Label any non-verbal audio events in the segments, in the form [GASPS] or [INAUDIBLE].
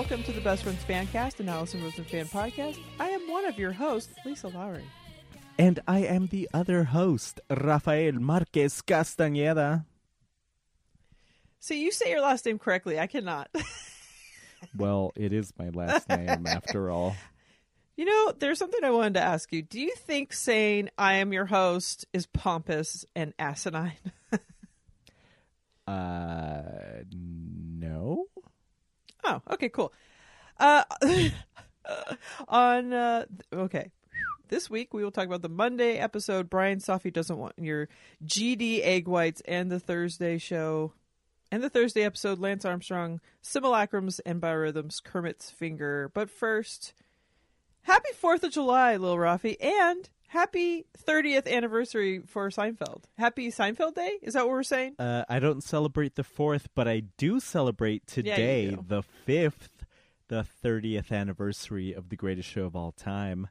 welcome to the Best Friends Fancast and Allison Rosen Fan Podcast. I am one of your hosts, Lisa Lowry. And I am the other host, Rafael Marquez Castañeda. See, you say your last name correctly. I cannot. [LAUGHS] well, it is my last name after all. [LAUGHS] You know, there's something I wanted to ask you. Do you think saying I am your host is pompous and asinine? [LAUGHS] uh, no. Oh, okay, cool. Uh, [LAUGHS] on uh, okay, this week we will talk about the Monday episode. Brian Safi doesn't want your GD egg whites, and the Thursday show, and the Thursday episode. Lance Armstrong, simulacrums and biorhythms. Kermit's finger. But first, happy Fourth of July, Lil Rafi, and happy 30th anniversary for Seinfeld. Happy Seinfeld Day? Is that what we're saying? Uh, I don't celebrate the 4th, but I do celebrate today, do. the 5th, the 30th anniversary of the greatest show of all time.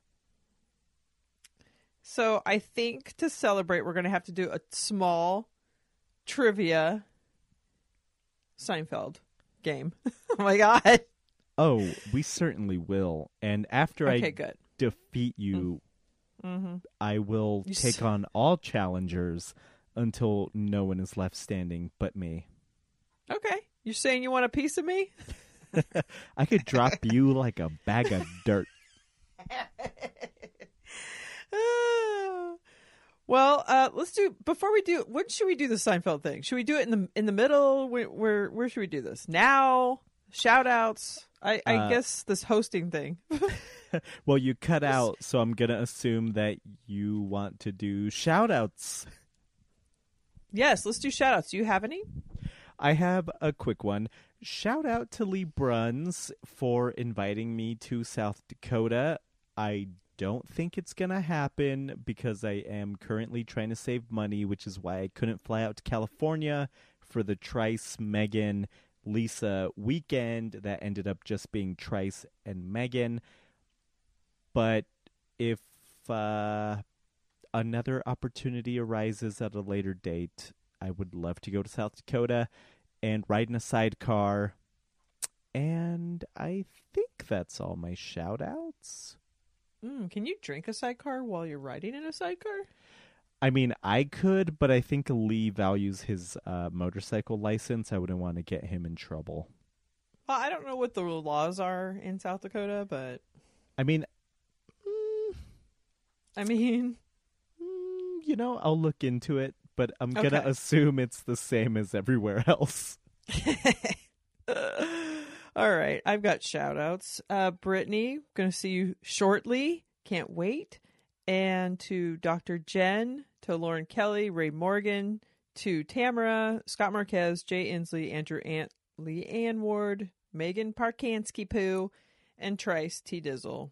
So I think to celebrate, we're going to have to do a small trivia Seinfeld game. [LAUGHS] oh my God. Oh, we certainly will. And after Okay, I good. defeat you, Mm-hmm. I will You s- take on all challengers until no one is left standing but me. Okay. You're saying you want a piece of me? [LAUGHS] I could drop you like a bag of dirt. [LAUGHS] well, uh, let's do before we do. When should we do the Seinfeld thing? Should we do it in the in the middle? Where where, where should we do this? Now? Shout outs. I, I Uh, guess this hosting thing. [LAUGHS] [LAUGHS] Well, you cut out, so I'm going to assume that you want to do shout outs. yes, let's do shout outs. Do you have any? I have a quick one. Shout out to Lee Bruns for inviting me to South Dakota. I don't think it's going to happen because I am currently trying to save money, which is why I couldn't fly out to California for the Trice, Megan, Lisa weekend that ended up just being Trice and Megan. But if uh, another opportunity arises at a later date, I would love to go to South Dakota and ride in a sidecar. And I think that's all my shout outs. Mm, can you drink a sidecar while you're riding in a sidecar? I mean, I could, but I think Lee values his uh, motorcycle license. I wouldn't want to get him in trouble. Well, I don't know what the laws are in South Dakota, but I mean, I mean, mm, you know, I'll look into it, but I'm going to assume it's the same as everywhere else. [LAUGHS] all right. I've got shout outs. Uh, Brittany, going to see you shortly. Can't wait. And to Dr. Jen, to Lauren Kelly, Ray Morgan, to Tamara, Scott Marquez, Jay Inslee, Andrew Ant, Lee Ann Ward, Megan Parkansky Poo, and Trice T. Dizzle.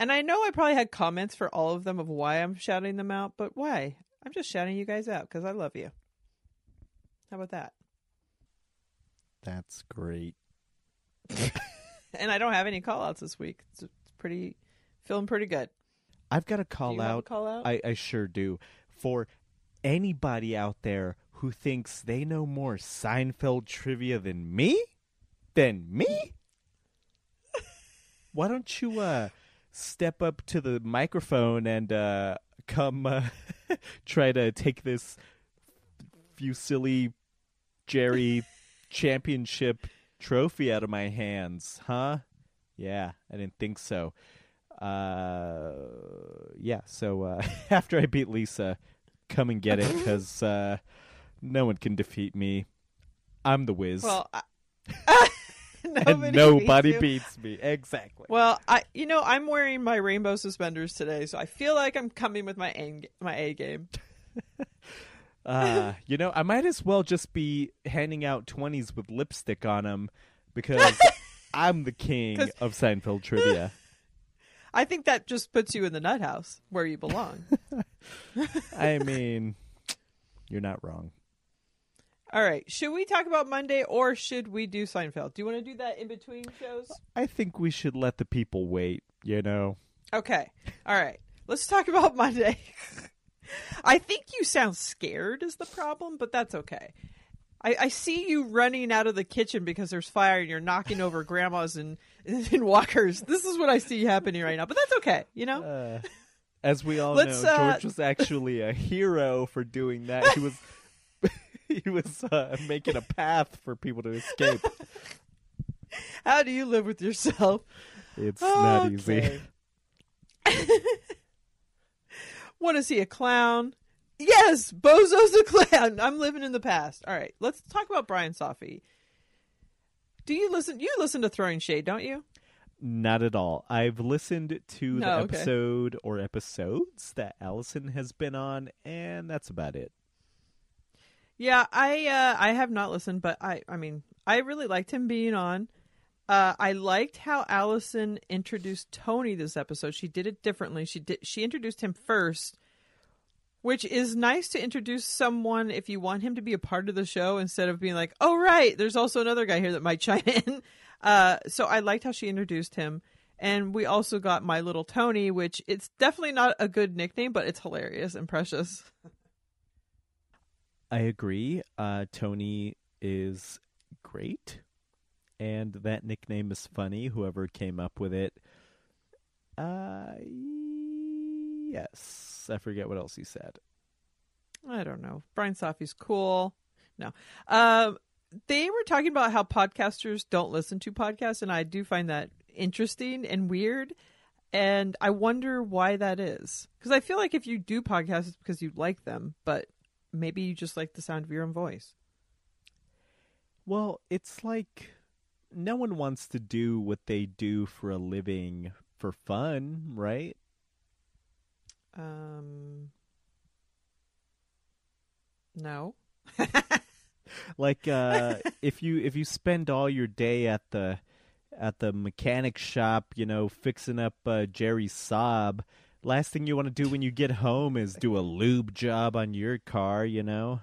And I know I probably had comments for all of them of why I'm shouting them out, but why? I'm just shouting you guys out because I love you. How about that? That's great. [LAUGHS] and I don't have any call outs this week. It's, it's pretty feeling pretty good. I've got a Do call have a out. call out? I, I sure do. For anybody out there who thinks they know more Seinfeld trivia than me, than me, [LAUGHS] why don't you uh, step up to the microphone and uh, come uh, [LAUGHS] try to take this Fusilli Jerry championship trophy out of my hands, huh? Yeah, I didn't think so. Uh, yeah. So uh, [LAUGHS] after I beat Lisa, come and get it [LAUGHS] because uh, no one can defeat me. I'm the whiz, well, I, [LAUGHS] and nobody, nobody beats beats me. Exactly. Well, I you know I'm wearing my rainbow suspenders today, so I feel like I'm coming with my A, my A game. [LAUGHS] Uh, you know, I might as well just be handing out twenties with lipstick on them because [LAUGHS] I'm the king of Seinfeld trivia. I think that just puts you in the nut house where you belong. I mean, you're not wrong. All right, should we talk about Monday or should we do Seinfeld? Do you want to do that in between shows? I think we should let the people wait. You know. Okay. All right. Let's talk about Monday. [LAUGHS] I think you sound scared is the problem, but that's okay. I, I see you running out of the kitchen because there's fire and you're knocking over grandmas and, [LAUGHS] and walkers. This is what I see happening right now, but that's okay, you know? Uh, as we all Let's, know, uh, George was actually a hero for doing that. He was [LAUGHS] [LAUGHS] he was uh, making a path for people to escape. [LAUGHS] How do you live with yourself? It's not easy. [LAUGHS] Want to see a clown? Yes, Bozo's a clown. I'm living in the past. All right, let's talk about Brian Safi. Do you listen? You listen to Throwing Shade, don't you? Not at all. I've listened to the No, okay. episode or episodes that Allison has been on, and that's about it. Yeah, I uh, I have not listened, but I I mean I really liked him being on. Uh, I liked how Allison introduced Tony this episode. She did it differently. She did she introduced him first, which is nice to introduce someone if you want him to be a part of the show instead of being like, oh right, there's also another guy here that might [LAUGHS] chime in. Uh, so I liked how she introduced him. And we also got My Little Tony, which it's definitely not a good nickname, but it's hilarious and precious. [LAUGHS] I agree. Uh, Tony is great, and that nickname is funny. Whoever came up with it. Uh, yes, I forget what else he said. I don't know. Brian Safi's cool. No. Um, they were talking about how podcasters don't listen to podcasts, and I do find that interesting and weird. And I wonder why that is. Because I feel like if you do podcasts, it's because you like them, but maybe you just like the sound of your own voice. Well, it's like no one wants to do what they do for a living for fun, right? Um, no. [LAUGHS] like uh if you if you spend all your day at the at the mechanic shop you know fixing up uh, jerry's Saab last thing you want to do when you get home is do a lube job on your car you know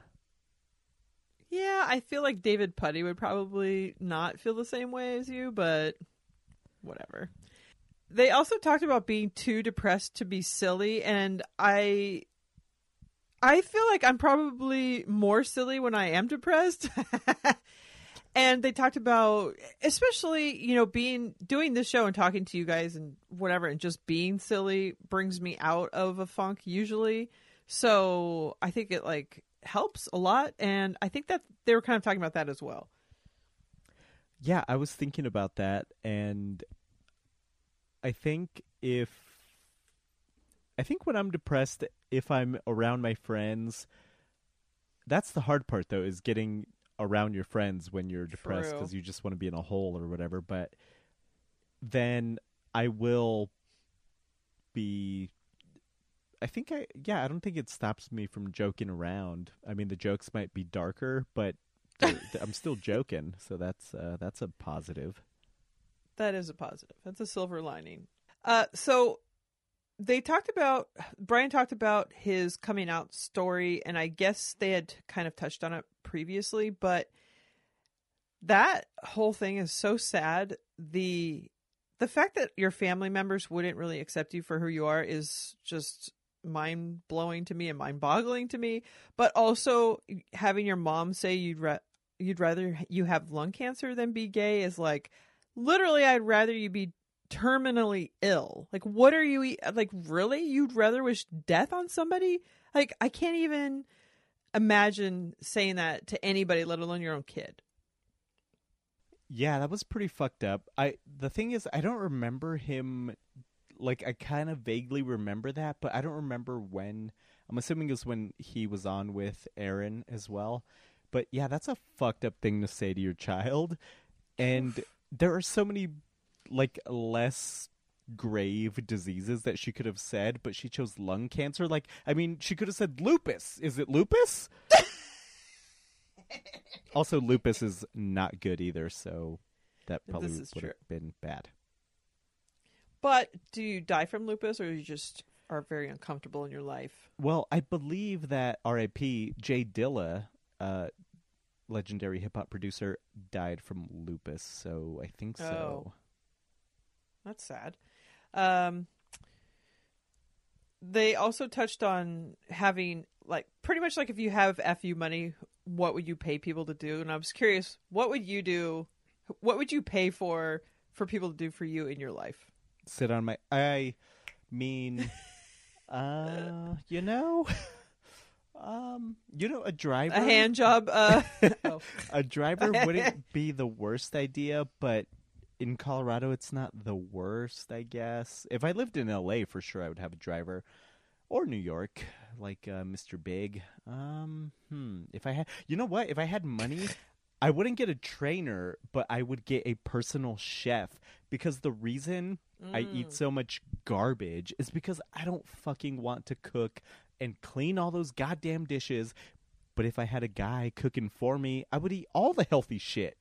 Yeah, I feel like David Puddy would probably not feel the same way as you, but whatever. They also talked about being too depressed to be silly, and I I feel like I'm probably more silly when I am depressed. [LAUGHS] and they talked about especially, you know, being doing this show and talking to you guys and whatever and just being silly brings me out of a funk usually. So, I think it like helps a lot and I think that they were kind of talking about that as well. yeah i was thinking about that and i think if i think when i'm depressed if i'm around my friends that's the hard part though is getting around your friends when you're depressed because you just want to be in a hole or whatever but then i will be i think i yeah i don't think it stops me from joking around i mean the jokes might be darker but [LAUGHS] i'm still joking so that's uh, that's a positive That is a positive. That's a silver lining. Uh, so they talked about Brian talked about his coming out story, and I guess they had kind of touched on it previously, but that whole thing is so sad. The the fact that your family members wouldn't really accept you for who you are is just mind blowing to me and mind boggling to me. But also having your mom say you'd ra- you'd rather you have lung cancer than be gay is like literally I'd rather you be terminally ill. Like what are you like really? You'd rather wish death on somebody? Like I can't even imagine saying that to anybody, let alone your own kid. Yeah, that was pretty fucked up. I the thing is I don't remember him like I kind of vaguely remember that, but I don't remember when. I'm assuming it was when he was on with Aaron as well. But yeah, that's a fucked up thing to say to your child. And there are so many like less grave diseases that she could have said, but she chose lung cancer. Like, I mean, she could have said lupus. Is it lupus? [LAUGHS] also, lupus is not good either, so that probably would true. have been bad. But do you die from lupus or you just are very uncomfortable in your life? Well, I believe that R.I.P. Jay Dilla, uh, legendary hip hop producer, died from lupus. So I think so. Oh. That's sad. Um, they also touched on having like pretty much like if you have fu money what would you pay people to do, and I was curious, what would you do? What would you pay for for people to do for you in your life? Sit on my. I mean, [LAUGHS] uh, you know, [LAUGHS] um, you know, a driver, A hand job. Uh, [LAUGHS] oh. a driver wouldn't be the worst idea, but in Colorado, it's not the worst, I guess. If I lived in LA, for sure, I would have a driver, or New York, like uh, Mr. Big. Um, hmm. If I had, you know what? If I had money, I wouldn't get a trainer, but I would get a personal chef because the reason I eat Mm. so much garbage is because I don't fucking want to cook and clean all those goddamn dishes. But if I had a guy cooking for me, I would eat all the healthy shit.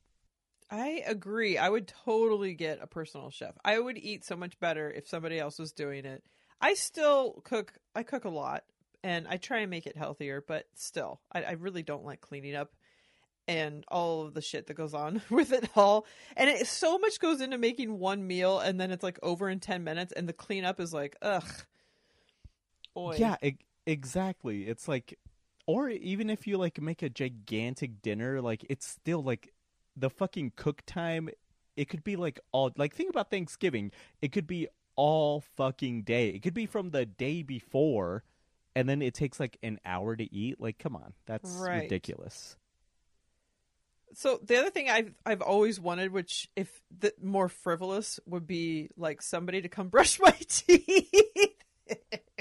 I agree. I would totally get a personal chef. I would eat so much better if somebody else was doing it. I still cook. I cook a lot, and I try and make it healthier. But still, I, I really don't like cleaning up and all of the shit that goes on [LAUGHS] with it all. And it so much goes into making one meal, and then it's like over in ten minutes, and the cleanup is like, ugh. Oy. Yeah, e- exactly. It's like, or even if you like make a gigantic dinner, like it's still like the fucking cook time. It could be like all like think about Thanksgiving. It could be all fucking day. It could be from the day before, and then it takes like an hour to eat. Like, come on, that's Right. ridiculous. So the other thing I've I've always wanted, which if the more frivolous, would be like somebody to come [LAUGHS] brush my teeth. [LAUGHS]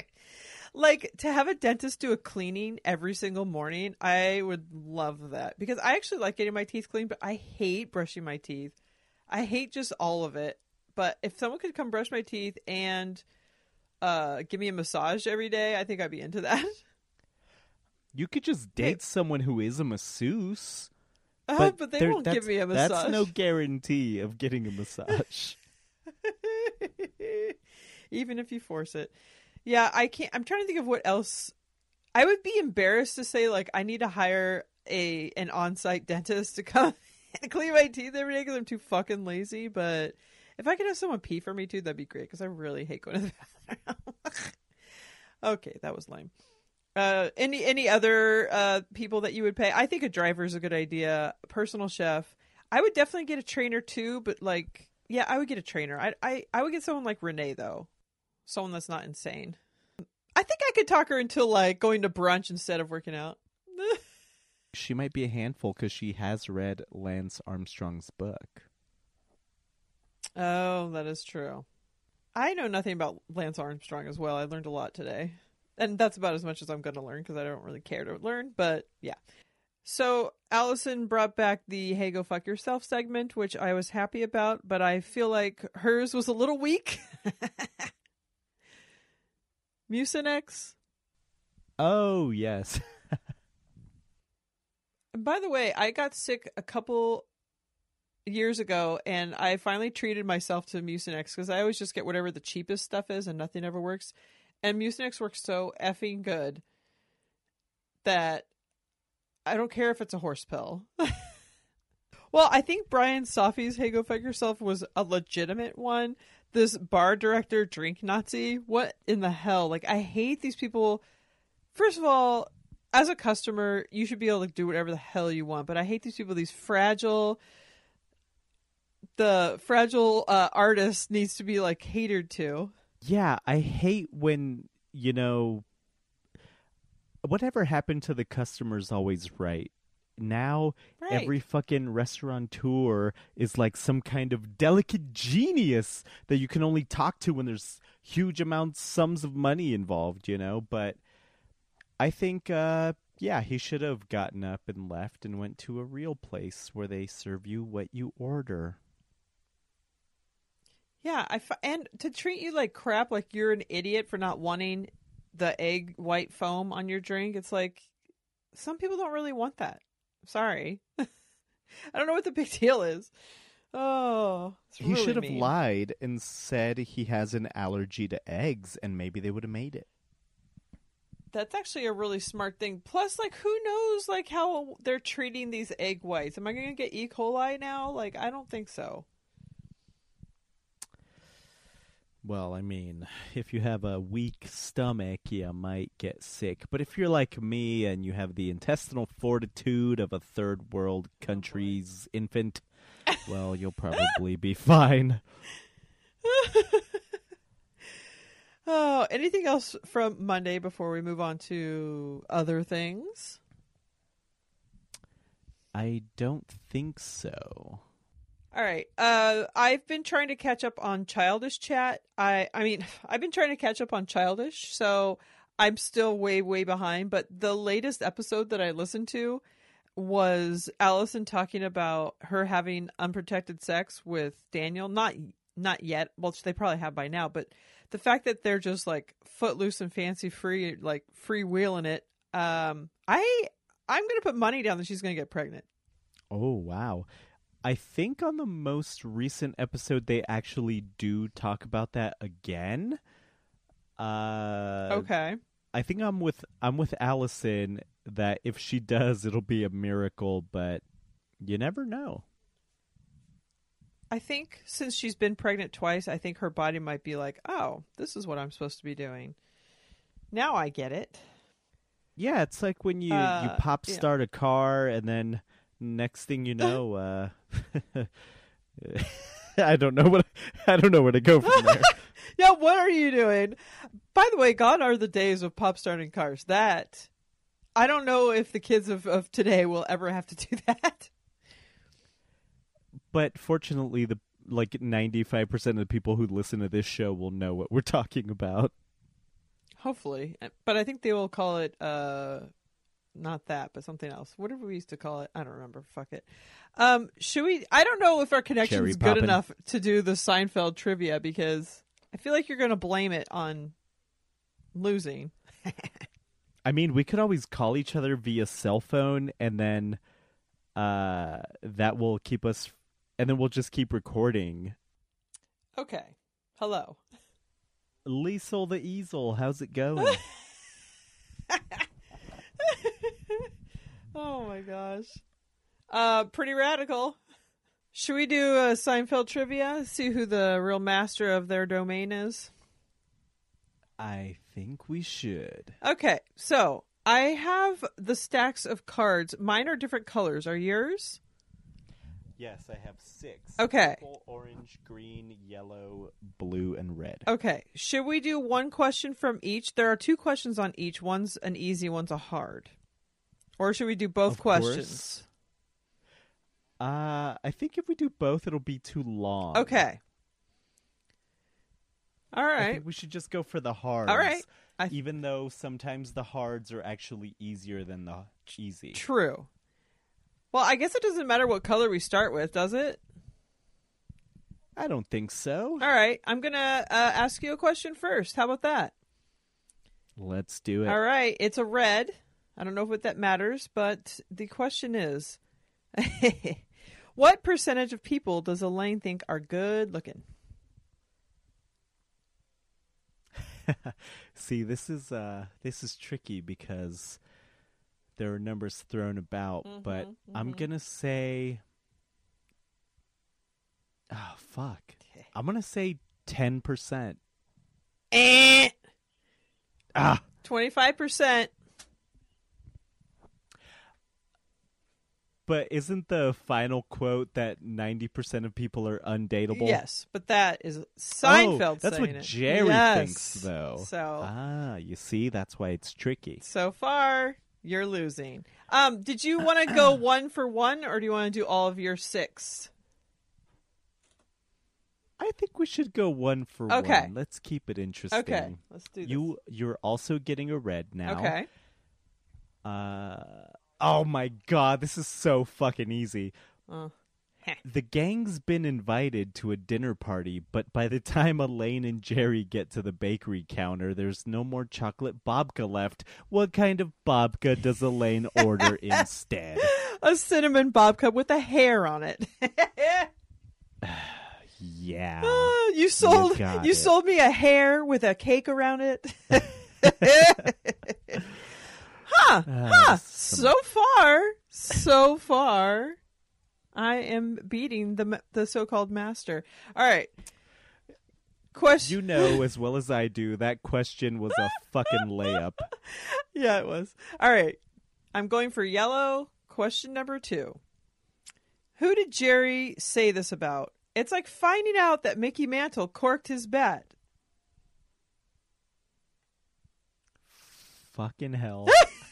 like to have a dentist do a cleaning every single morning. I would love that because I actually like getting my teeth cleaned, but I hate brushing my teeth. I hate just all of it. But if someone could come brush my teeth and uh give me a massage every day, I think I'd be into that. [LAUGHS] You could just date someone who is a masseuse. Uh, but, they there- won't give me a massage. That's no [LAUGHS] guarantee of getting a massage. [LAUGHS] Even if you force it. Yeah, I can't I'm trying to think of what else I would be embarrassed to say like I need to hire a an on-site dentist to come [LAUGHS] and clean my teeth every day cuz I'm too fucking lazy, but if I could have someone pee for me too, that'd be great cuz I really hate going to the [LAUGHS] bathroom. [LAUGHS] okay, that was lame. Uh any any other uh people that you would pay? I think a driver is a good idea. Personal chef. I would definitely get a trainer too, but like yeah, I would get a trainer. I I I would get someone like Renee though. Someone that's not insane. I think I could talk her into like going to brunch instead of working out. [LAUGHS] she might be a handful because she has read Lance Armstrong's book. Oh, that is true. I know nothing about Lance Armstrong as well. I learned a lot today. And that's about as much as I'm going to learn because I don't really care to learn, but yeah. So, Allison brought back the Hey Go Fuck Yourself segment, which I was happy about, but I feel like hers was a little weak. [LAUGHS] Mucinex. Oh yes, [LAUGHS] by the way, I got sick a couple years ago, and I finally treated myself to Mucinex because I always just get whatever the cheapest stuff is, and nothing ever works. And Mucinex works so effing good that I don't care if it's a horse pill. [LAUGHS] well, I think Brian Safi's Hey Go Fuck Yourself was a legitimate one. This bar director, Drink Nazi, what in the hell? Like, I hate these people. First of all, as a customer, you should be able to do whatever the hell you want. But I hate these people, these fragile. The fragile uh, artist needs to be like catered to. yeah. I hate when you know whatever happened to the customer's always right. Now Right. every fucking restaurateur is like some kind of delicate genius that you can only talk to when there's huge amounts sums of money involved, you know, but I think uh yeah, he should have gotten up and left and went to a real place where they serve you what you order. Yeah, I and to treat you like crap, like you're an idiot for not wanting the egg white foam on your drink. It's like some people don't really want that. Sorry, [LAUGHS] I don't know what the big deal is. Oh, he really should have mean. lied and said he has an allergy to eggs and maybe they would have made it. That's actually a really smart thing. Plus, like, who knows, like, how they're treating these egg whites? Am I going to get E. coli now? Like, I don't think so. Well, I mean, if you have a weak stomach, you might get sick. But if you're like me and you have the intestinal fortitude of a third world oh, country's infant, well, you'll probably be [LAUGHS] fine. [LAUGHS] Oh, anything else from Monday before we move on to other things? I don't think so. All right. Uh, I've been trying to catch up on Childish Chat. I, I mean, [SIGHS] I've been trying to catch up on Childish, so I'm still way, way behind. But the latest episode that I listened to was Allison talking about her having unprotected sex with Daniel. Not, not yet. Well, they probably have by now, but the fact that they're just like footloose and fancy free, like freewheeling it. Um, I, I'm gonna put money down that she's gonna get pregnant. Oh, wow. I think on the most recent episode they actually do talk about that again. Uh Okay. I think I'm with I'm with Allison that if she does it'll be a miracle, but you never know. I think since she's been pregnant twice, I think her body might be like, "Oh, this is what I'm supposed to be doing." Now I get it. Yeah, it's like when you you Uh, pop yeah. start a car and then next thing you [LAUGHS] know uh [LAUGHS] I don't know what I don't know where to go from there. [LAUGHS] Yeah, what are you doing? By the way, gone are the days of pop starting cars. That I don't know if the kids of, of today will ever have to do that. but fortunately the like 95% of the people who listen to this show will know what we're talking about. Hopefully, but I think they will call it uh, not that, but something else. Whatever we used to call it, I don't remember. Fuck it. Um, should we? I don't know if our connection is good enough to do the Seinfeld trivia because I feel like you're going to blame it on losing. [LAUGHS] I mean, we could always call each other via cell phone and then uh that will keep us and then we'll just keep recording. Okay. Hello. Liesel the Easel, how's it [LAUGHS] going? Oh my gosh. Uh, pretty radical. Should we do a Seinfeld trivia? See who the real master of their domain is? I think we should. Okay, so I have the stacks of cards. Mine are different colors. Are yours? Yes, I have 6. Okay. Purple, orange, green, yellow, blue and red. Okay. Should we do one question from each? There are two questions on each. One's an easy, one's a hard. Or should we do both Of course. questions? Uh I think if we do both it'll be too long. Okay. All right. I think we should just go for the hards. All right. Even though sometimes the hards are actually easier than the easy. True. Well, I guess it doesn't matter what color we start with, does it? I don't think so. All right. I'm going to uh, ask you a question first. How about that? Let's do it. All right. It's a red. I don't know if that matters, but the question is [LAUGHS] what percentage of people does Elaine think are good looking? [LAUGHS] See, this is uh this is tricky because there are numbers thrown about, but Mhm, I'm mhm. going to say Oh, fuck. I'm going to say 10%. Eh. Ah, 25%. But isn't the final quote that 90% of people are undateable? Yes, but that is Seinfeld Oh, that's saying what it. Jerry Yes. thinks, though. So Ah, you see, that's why it's tricky. So far, you're losing. Um, did you want to go [CLEARS THROAT] one for one, or do you want to do all of your six? I think we should go one for Okay. one. Let's keep it interesting. Okay, let's do this. You you're also getting a red now. okay? Uh oh my god, this is so fucking easy. Uh, The gang's been invited to a dinner party, but by the time Elaine and Jerry get to the bakery counter, there's no more chocolate babka left. What kind of babka does Elaine order [LAUGHS] instead? a cinnamon cup with a hair on it. [SIGHS] Yeah. Ah, you sold got you, sold me a hair with a cake around it. [LAUGHS] [LAUGHS] huh? Uh, huh? some- So far, so far, I am beating the the so-called master. All right. Question. You know as well as I do that question was a fucking layup. [LAUGHS] yeah, it was. All right. I'm going for yellow. Question number two. Who did Jerry say this about? It's like finding out that Mickey Mantle corked his bet. Fucking hell. [LAUGHS]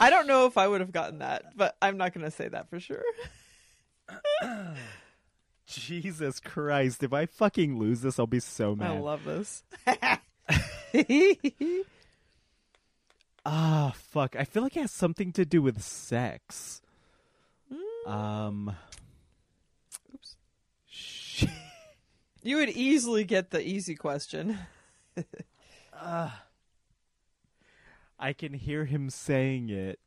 I don't know if I would have gotten that, but I'm not going to say that for sure. [LAUGHS] Jesus Christ. If I fucking lose this, I'll be so mad. I love this. [LAUGHS] Ah, fuck. I feel like it has something to do with sex. Um. Oops. You would easily get the easy question. [LAUGHS] I can hear him saying it.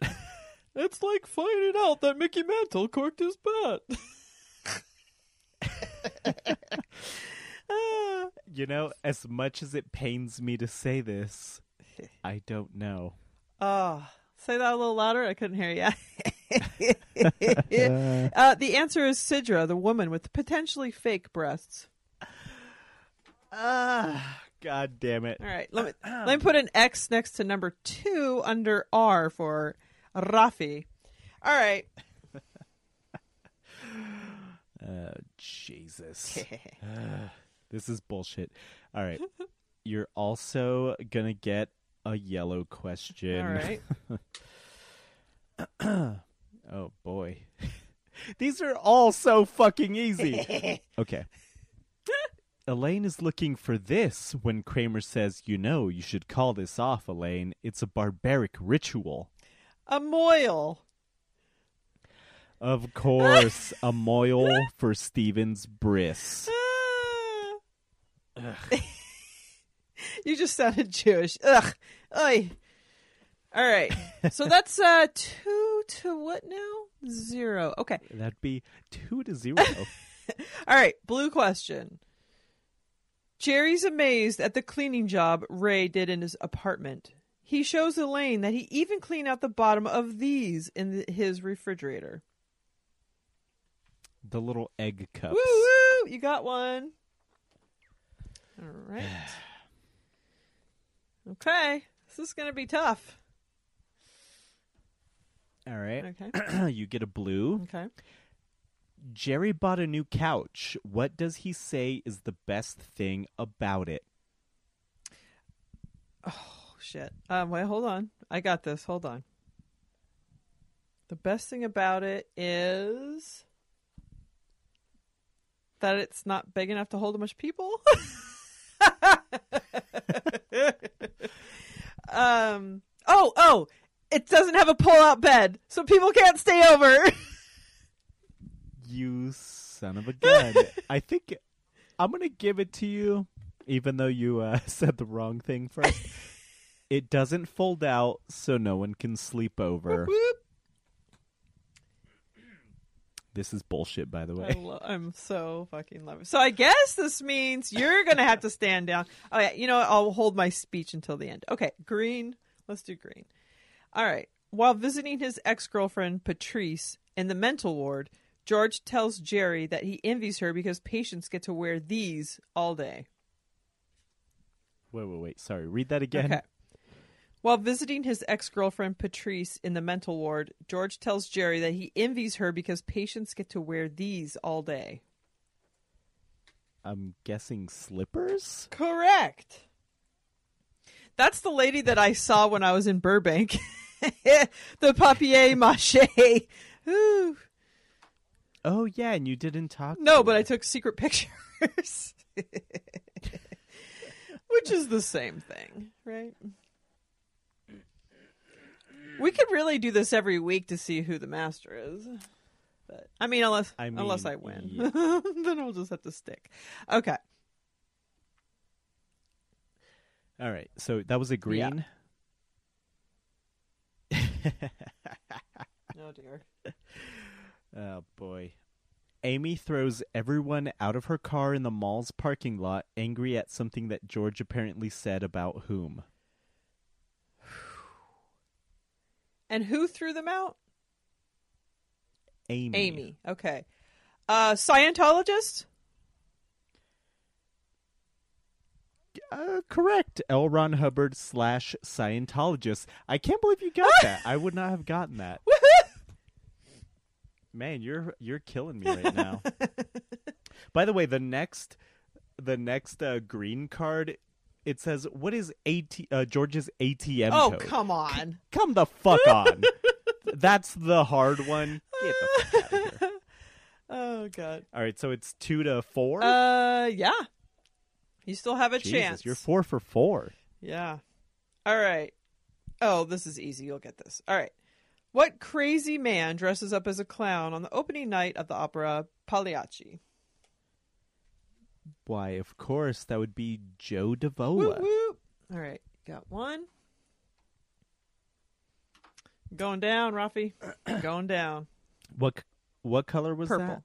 [LAUGHS] It's like finding out that Mickey Mantle corked his bet. [LAUGHS] Ah. You know, as much as it pains me to say this, I don't know. Oh, say that a little louder. I couldn't hear you. [LAUGHS] uh, the answer is Sidra, the woman with potentially fake breasts. Ah, god damn it. All right, let me let me put an X next to number two under R for Rafi. All right. Uh, [LAUGHS] Jesus. [LAUGHS] [SIGHS] This is bullshit. All right. You're also going to get a yellow question. All right. [LAUGHS] Oh, boy. These are all so fucking easy. okay. Elaine is looking for this when Kramer says, You know, you should call this off, Elaine. It's a barbaric ritual. A mohel. Of course, a mohel for Steven's bris. [LAUGHS] Ah. [LAUGHS] you just sounded Jewish. Ugh. Oy. All right. So [LAUGHS] that's uh two to what now? Zero. Okay. That'd be two to zero. All right. Blue question. Jerry's amazed at the cleaning job Ray did in his apartment. He shows Elaine that he even cleaned out the bottom of these in the, his refrigerator. the little egg cups. Woo woo! You got one. All right. [SIGHS] Okay. This is going to be tough. All right. Okay. [CLEARS THROAT] you get a blue. Okay. Jerry bought a new couch. What does he say is the best thing about it? Oh shit. Um wait, hold on. I got this. Hold on. The best thing about it is that it's not big enough to hold a bunch of people. [LAUGHS] um oh, oh, it doesn't have a pull-out bed, so people can't stay over. [LAUGHS] You son of a gun. I think I'm going to give it to you, even though you uh, [LAUGHS] said the wrong thing first. it doesn't fold out, so no one can sleep over. This is bullshit, by the I way. lo- I'm so fucking loving. So I guess this means you're gonna have to stand down. Oh yeah, you know what? I'll hold my speech until the end. Okay, green. Let's do green. All right. While visiting his ex-girlfriend Patrice in the mental ward, George tells Jerry that he envies her because patients get to wear these all day. Wait, wait, wait. Sorry. Read that again. Okay. While visiting his ex girlfriend Patrice in the mental ward, George tells Jerry that he envies her because patients get to wear these all day. I'm guessing slippers? Correct. That's the lady that I saw when I was in Burbank. [LAUGHS] the papier mache. Ooh. Oh, yeah, and you didn't talk. No, but her. I took secret [LAUGHS] pictures. Which is the same thing, right? We could really do this every week to see who the master is. But I mean unless I unless I win. yeah. [LAUGHS] then we'll just have to stick. Okay. All right. So that was a green. Oh dear. [LAUGHS] Oh boy. Amy throws everyone out of her car in the mall's parking lot, angry at something that George apparently said about whom. [SIGHS] And who threw them out? Amy. Amy. Okay. Uh, Scientologist? Uh, correct. L. Ron Hubbard slash Scientologist. I can't believe you got that. [LAUGHS] I would not have gotten that. Man, you're you're killing me right now. [LAUGHS] By the way, the next the next uh, green card it says what is AT uh, George's ATM oh, code? come on. Come the fuck on. [LAUGHS] That's the hard one. Get the fuck out of here. [LAUGHS] Oh god. All right, so it's 2 to 4. Uh yeah. You still have a Jesus, chance. you're 4 for 4. Yeah. All right. Oh, this is easy. You'll get this. All right. What crazy man dresses up as a clown on the opening night of the opera Pagliacci? Why, of course, that would be Joe Whoop, Davola. whoop. All right. Got one. Going down, Rafi. [CLEARS THROAT] Going down. What what color was Purple. that?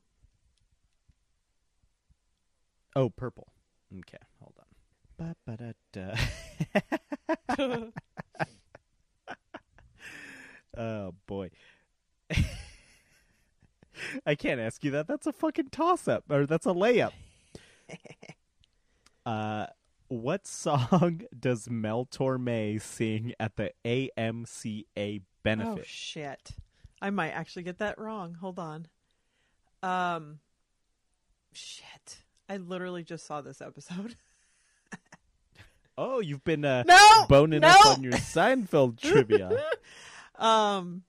Oh, purple. Okay, hold on. Ba-ba-da-da. [LAUGHS] oh boy. I can't ask you that. That's a fucking toss up or that's a layup. [LAUGHS] uh what song [LAUGHS] does Mel Torme sing at the AMCA benefit? oh shit. I might actually get that wrong. Hold on. Um shit. I literally just saw this episode. [LAUGHS] Oh, you've been uh, No! boning no! up on your Seinfeld trivia. um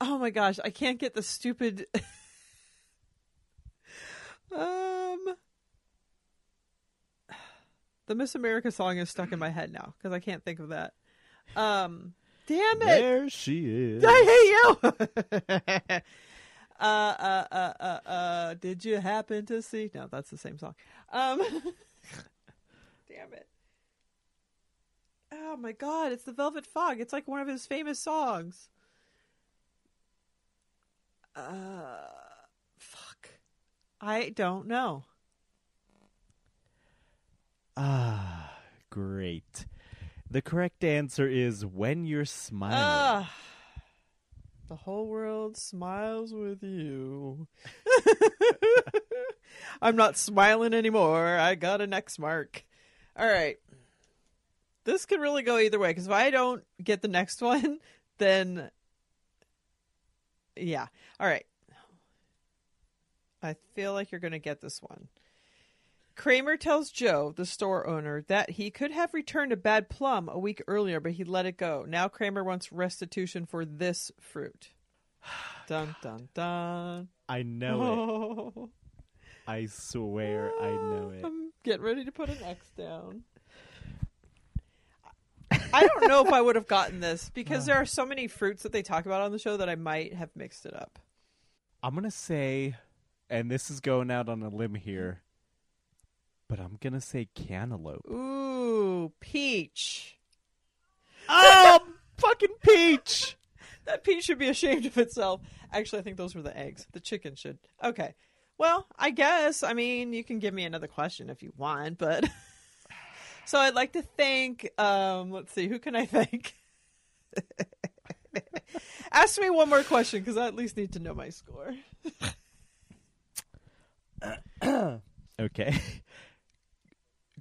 Oh my gosh, I can't get the stupid [LAUGHS] Um The Miss America song is stuck in my head now because I can't think of that. Um damn it. There she is. I hate you. [LAUGHS] uh, uh, uh, uh, uh, did you happen to see? No, that's the same song. Um, [LAUGHS] damn it. Oh my god, it's the Velvet Fog. It's like one of his famous songs. Uh, fuck. I don't know. Ah, great. The correct answer is when you're smiling. Ah, the whole world smiles with you. [LAUGHS] I'm not smiling anymore. I got an X mark. All right. This could really go either way because if I don't get the next [LAUGHS] one, then yeah. All right. I feel like you're going to get this one. Kramer tells Joe, the store owner, that he could have returned a bad plum a week earlier, but he let it go. Now Kramer wants restitution for this fruit. [SIGHS] Dun dun dun. I know it. Oh. [LAUGHS] I swear I know it. [LAUGHS] I'm getting ready to put an X down. I don't know if I would have gotten this because there are so many fruits that they talk about on the show that I might have mixed it up. I'm going to say, and this is going out on a limb here, but I'm going to say cantaloupe. Ooh, peach. Oh, fucking peach! [LAUGHS] That peach should be ashamed of itself. Actually, I think those were the eggs. The chicken should. Okay. Well, I guess. I mean, you can give me another question if you want, but. [LAUGHS] so I'd like to thank. Um, let's see, who can I thank? [LAUGHS] Ask me one more question because I at least need to know my score. [COUGHS] Okay.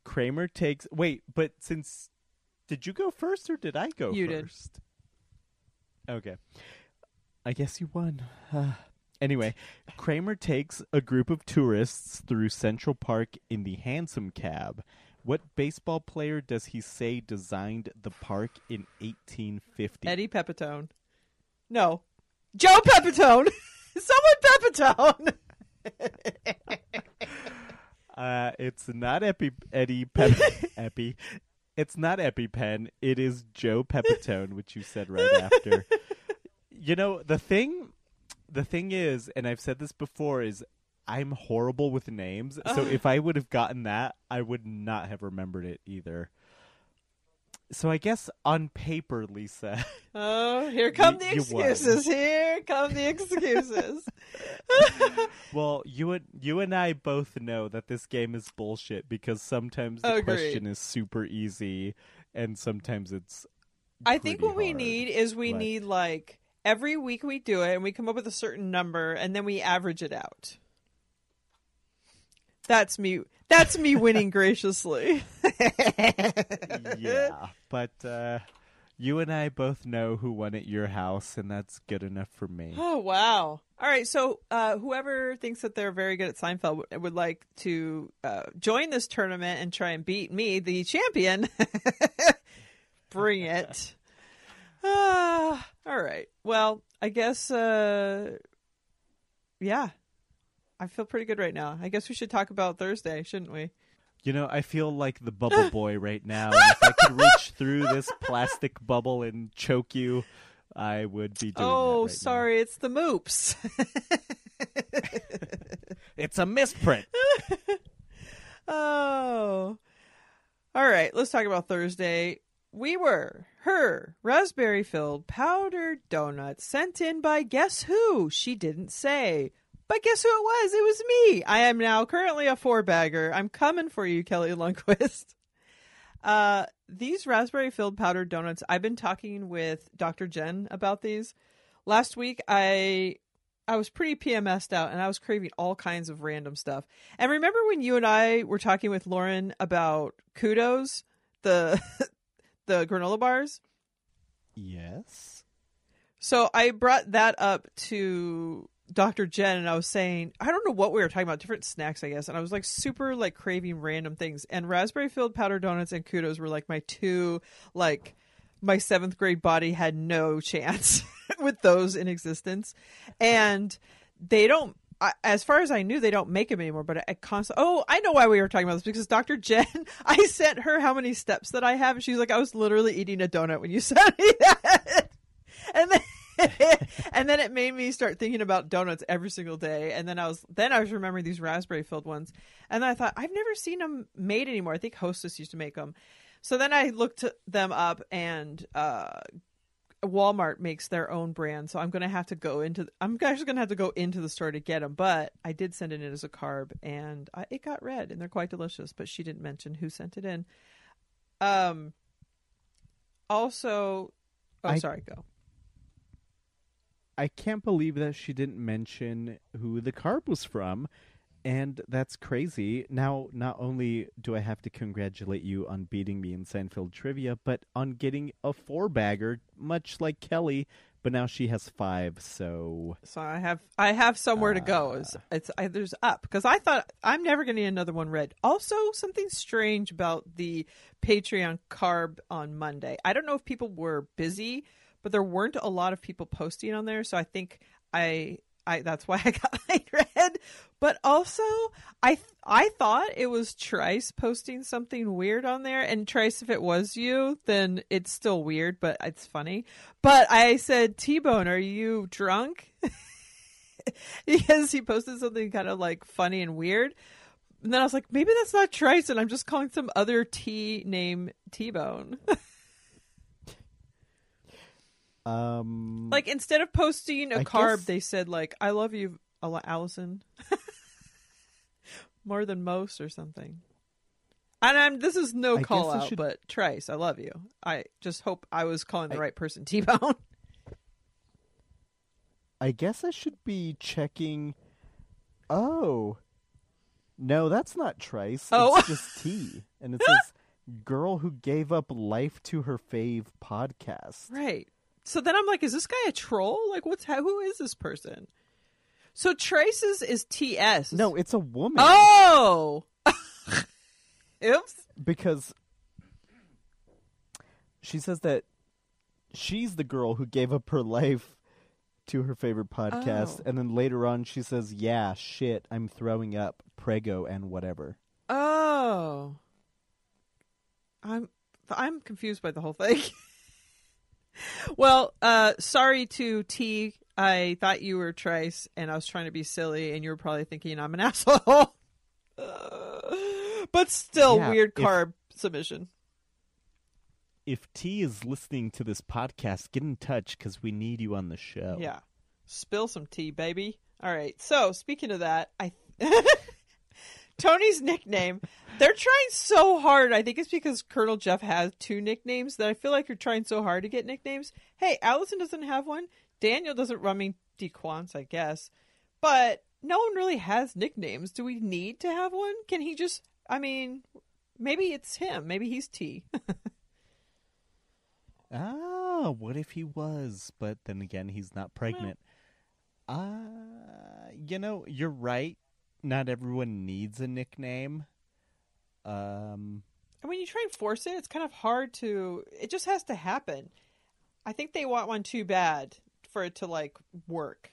Kramer takes. Wait, but since. Did you go first or did I go You did. first? Okay. I guess you won. Uh, [SIGHS] anyway, Kramer takes a group of tourists through Central Park in the Hansom cab. What baseball player does he say designed the park in 1850? Eddie Pepitone. No. Joe Pepitone! [LAUGHS] Someone Pepitone! [LAUGHS] Uh, it's not Epi Eddie Pep [LAUGHS] Epi. It's not EpiPen. It is Joe Pepitone, which you said right after. You know the thing. The thing is, and I've said this before, is I'm horrible with names. [LAUGHS] So if I would have gotten that, I would not have remembered it either. So I guess on paper, Lisa. [LAUGHS] Oh, here come You- the excuses. Here come the excuses. [LAUGHS] Well, you and you and I both know that this game is bullshit because sometimes the Agreed. question is super easy and sometimes it's I think what we need is we but- need like every week we do it and we come up with a certain number and then we average it out. That's me. That's me winning graciously. [LAUGHS] yeah, but uh, you and I both know who won at your house, and that's good enough for me. Oh wow! All right, so uh, whoever thinks that they're very good at Seinfeld would, would like to uh, join this tournament and try and beat me, the champion. [LAUGHS] Bring it! Ah, all right. Well, I guess. Uh, yeah, I feel pretty good right now. I guess we should talk about Thursday, shouldn't we? You know, I feel like the bubble [LAUGHS] boy right now. If I could reach through this plastic bubble and choke you, I would be doing oh, that right sorry, it's the moops. [LAUGHS] It's a misprint. [LAUGHS] oh. All right, let's talk about Thursday. We were her raspberry filled powdered donuts sent in by guess who? She didn't say. But guess who it was? It was me. I am now currently a four bagger. I'm coming for you, Kelly Lundquist. [LAUGHS] Uh, these raspberry filled powdered donuts, I've been talking with Dr. Jen about these. Last week, I I was pretty PMSed out and I was craving all kinds of random stuff. And remember when you and I were talking with Lauren about kudos, the [LAUGHS] the granola bars? Yes. So I brought that up to Dr. Jen and I was saying, I don't know what we were talking about, different snacks, I guess. And I was like super like craving random things. And raspberry filled powder donuts and kudos were like my two, like my seventh grade body had no chance [LAUGHS] with those in existence. And they don't, I, as far as I knew, they don't make them anymore. But I, constantly, oh, I know why we were talking about this because Dr. Jen, [LAUGHS] I sent her how many steps that I have. And she's like, I was literally eating a donut when you [LAUGHS] sent me that. And then, [LAUGHS] and then it made me start thinking about donuts every single day. And then I was then I was remembering these raspberry filled ones, and then I thought I've never seen them made anymore. I think Hostess used to make them. So then I looked them up, and uh, Walmart makes their own brand. So I'm gonna have to go into. I'm actually gonna have to go into the store to get them. But I did send it in as a carb, and I, it got read, and they're quite delicious. But she didn't mention who sent it in. Um. Also, oh, I- sorry. Go. I can't believe that she didn't mention who the carb was from. And that's crazy. Now, not only do I have to congratulate you on beating me in Seinfeld trivia, but on getting a four bagger, much like Kelly, but now she has five, so. So I have I have somewhere to go. Ah. It's, it's I, there's up because I thought I'm never going to get another one read. Also, something strange about the Patreon carb on Monday. I don't know if people were busy, but there weren't a lot of people posting on there. So I think I I that's why [LAUGHS] I got mine read. But also, I th- I thought it was Trice posting something weird on there. And Trice, if it was you, then it's still weird, but it's funny. But I said, T Bone, are you drunk? [LAUGHS] because he posted something kind of like funny and weird. And then I was like, maybe that's not Trice, and I'm just calling some other T name T Bone. [LAUGHS] Um, like instead of posting a I carb, guess- they said like, "I love you, Al- Allison," [LAUGHS] more than most or something. And I'm this is no I call out, should- but Trice, I love you. I just hope I was calling the I- right person, [LAUGHS] T Bone. I guess I should be checking. Oh. No, that's not Trice. Oh. It's just [LAUGHS] T. And it says, girl who gave up life to her fave podcast. Right. So then I'm like, is this guy a troll? Like, what's how, who is this person? So Trace's is TS. No, it's a woman. Oh. [LAUGHS] Oops. because she says that she's the girl who gave up her life to her favorite podcast Oh. and then later on she says yeah shit i'm throwing up prego and whatever Oh. I'm I'm confused by the whole thing. [LAUGHS] well, uh sorry to T. I thought you were Trace and I was trying to be silly and you were probably thinking I'm an [LAUGHS] asshole. Uh, but still Yeah, weird if- carb submission. if t is listening to this podcast get in touch because we need you on the show Yeah. Spill some tea, baby. All right. So, speaking of that, I [LAUGHS] Tony's nickname, they're trying so hard. I think it's because Colonel Jeff has two nicknames that I feel like you're trying so hard to get nicknames. Hey, Allison doesn't have one. Daniel doesn't. I mean, DeQuance, I guess. But no one really has nicknames. Do we need to have one? Can he just? I mean, maybe it's him. Maybe he's T. [LAUGHS] Ah, what if he was? But then again, he's not pregnant. Ah, you know, you're right. Not everyone needs a nickname. Um, and when you try and force it, it's kind of hard to. It just has to happen. I think they want one too bad for it to like work.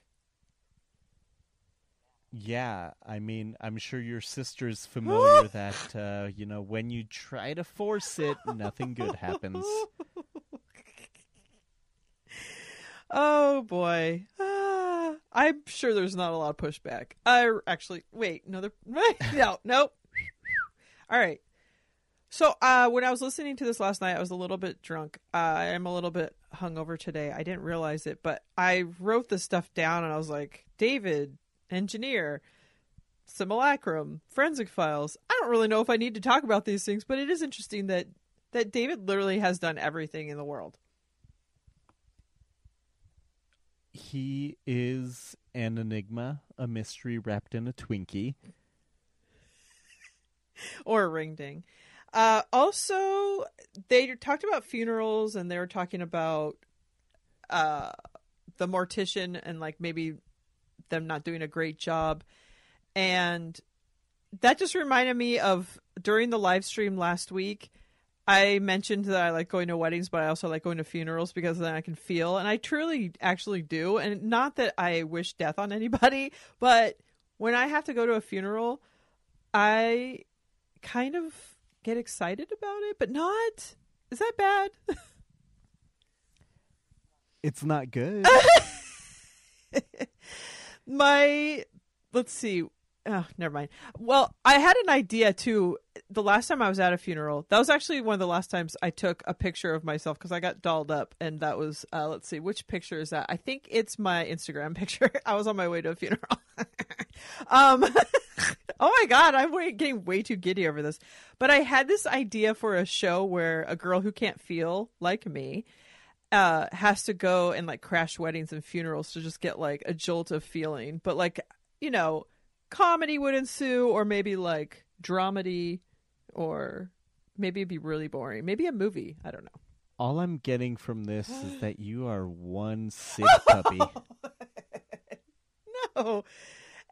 yeah, I mean, I'm sure your sister's familiar [LAUGHS] that uh, you know when you try to force it, nothing good happens. [LAUGHS] Oh boy. I'm sure there's not a lot of pushback. I actually wait, no, there, [LAUGHS] no, nope. All right. So uh, when I was listening to this last night, I was a little bit drunk. Uh, I am a little bit hungover today. I didn't realize it, but I wrote this stuff down, and I was like, David, engineer, simulacrum, forensic files. I don't really know if I need to talk about these things, but it is interesting that that David literally has done everything in the world. He is an enigma, a mystery wrapped in a Twinkie. [LAUGHS] or a ring ding. Uh, also, they talked about funerals and they were talking about uh, the mortician and like maybe them not doing a great job. And that just reminded me of during the live stream last week. I mentioned that I like going to weddings, but I also like going to funerals because then I can feel, and I truly actually do. And not that I wish death on anybody, [LAUGHS] but when I have to go to a funeral, I kind of get excited about it, but not. Is that bad? [LAUGHS] It's not good. [LAUGHS] My let's see. Oh, never mind. Well, I had an idea too. The last time I was at a funeral, that was actually one of the last times I took a picture of myself because I got dolled up, and that was uh, let's see, which picture is that? I think it's my Instagram [LAUGHS] picture. I was on my way to a funeral. [LAUGHS] um, [LAUGHS] oh my god, I'm way, getting way too giddy over this. But I had this idea for a show where a girl who can't feel like me uh has to go and like crash weddings and funerals to just get like a jolt of feeling but like you know comedy would ensue or maybe like dramedy or maybe it'd be really boring. Maybe a movie. I don't know. All I'm getting from this is [GASPS] that you are one sick puppy. [LAUGHS] no.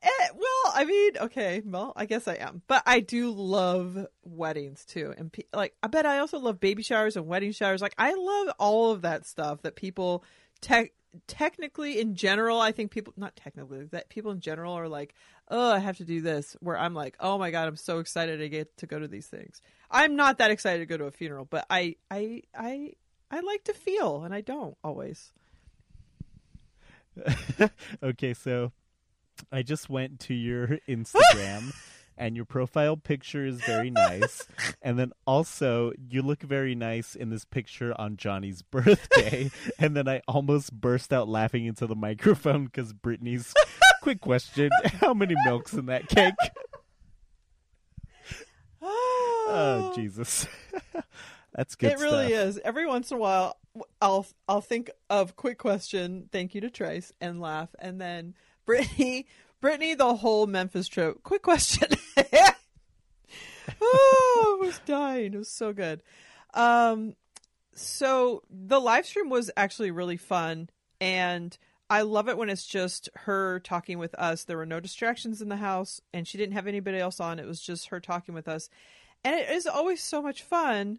Eh, well i mean okay well i guess i am. But i do love weddings too. And pe- like i bet i also love baby showers and wedding showers. Like i love all of that stuff that people tech technically in general i think people not technically that people in general are like oh i have to do this where i'm like oh my god i'm so excited to get to go to these things. I'm not that excited to go to a funeral but i i i i like to feel and i don't always. [LAUGHS] Okay, so I just went to your Instagram [LAUGHS] and your profile picture is very nice. [LAUGHS] and then also you look very nice in this picture on Johnny's [LAUGHS] birthday. and then I almost burst out laughing into the microphone because Brittany's [LAUGHS] quick question, how many milks in that cake? [SIGHS] Oh Jesus. That's good it really stuff. is. Every once in a while, I'll I'll think of quick question. Thank you to Trace and laugh, and then Brittany, Brittany, the whole Memphis trip. Quick question. [LAUGHS] oh, I was dying. It was so good. Um, so the live stream was actually really fun, and I love it when it's just her talking with us. There were no distractions in the house, and she didn't have anybody else on. It was just her talking with us, and it is always so much fun.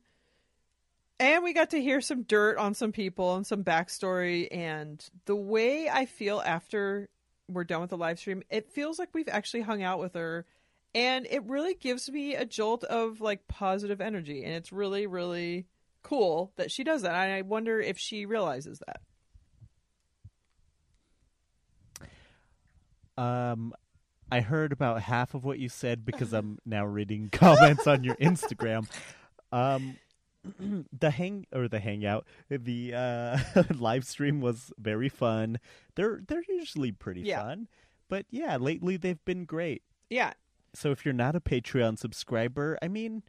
And we got to hear some dirt on some people and some backstory. And the way I feel after we're done with the live stream, it feels like we've actually hung out with her. And it really gives me a jolt of like positive energy. And it's really, really cool that she does that. And I wonder if she realizes that. Um, I heard about half of what you said because I'm now reading [LAUGHS] comments on your Instagram. Um, [CLEARS THROAT] the hang or the hangout, the uh, [LAUGHS] live stream was very fun. They're they're usually pretty Yeah. fun, but yeah, lately they've been great. Yeah. So if you're not a Patreon subscriber, I mean,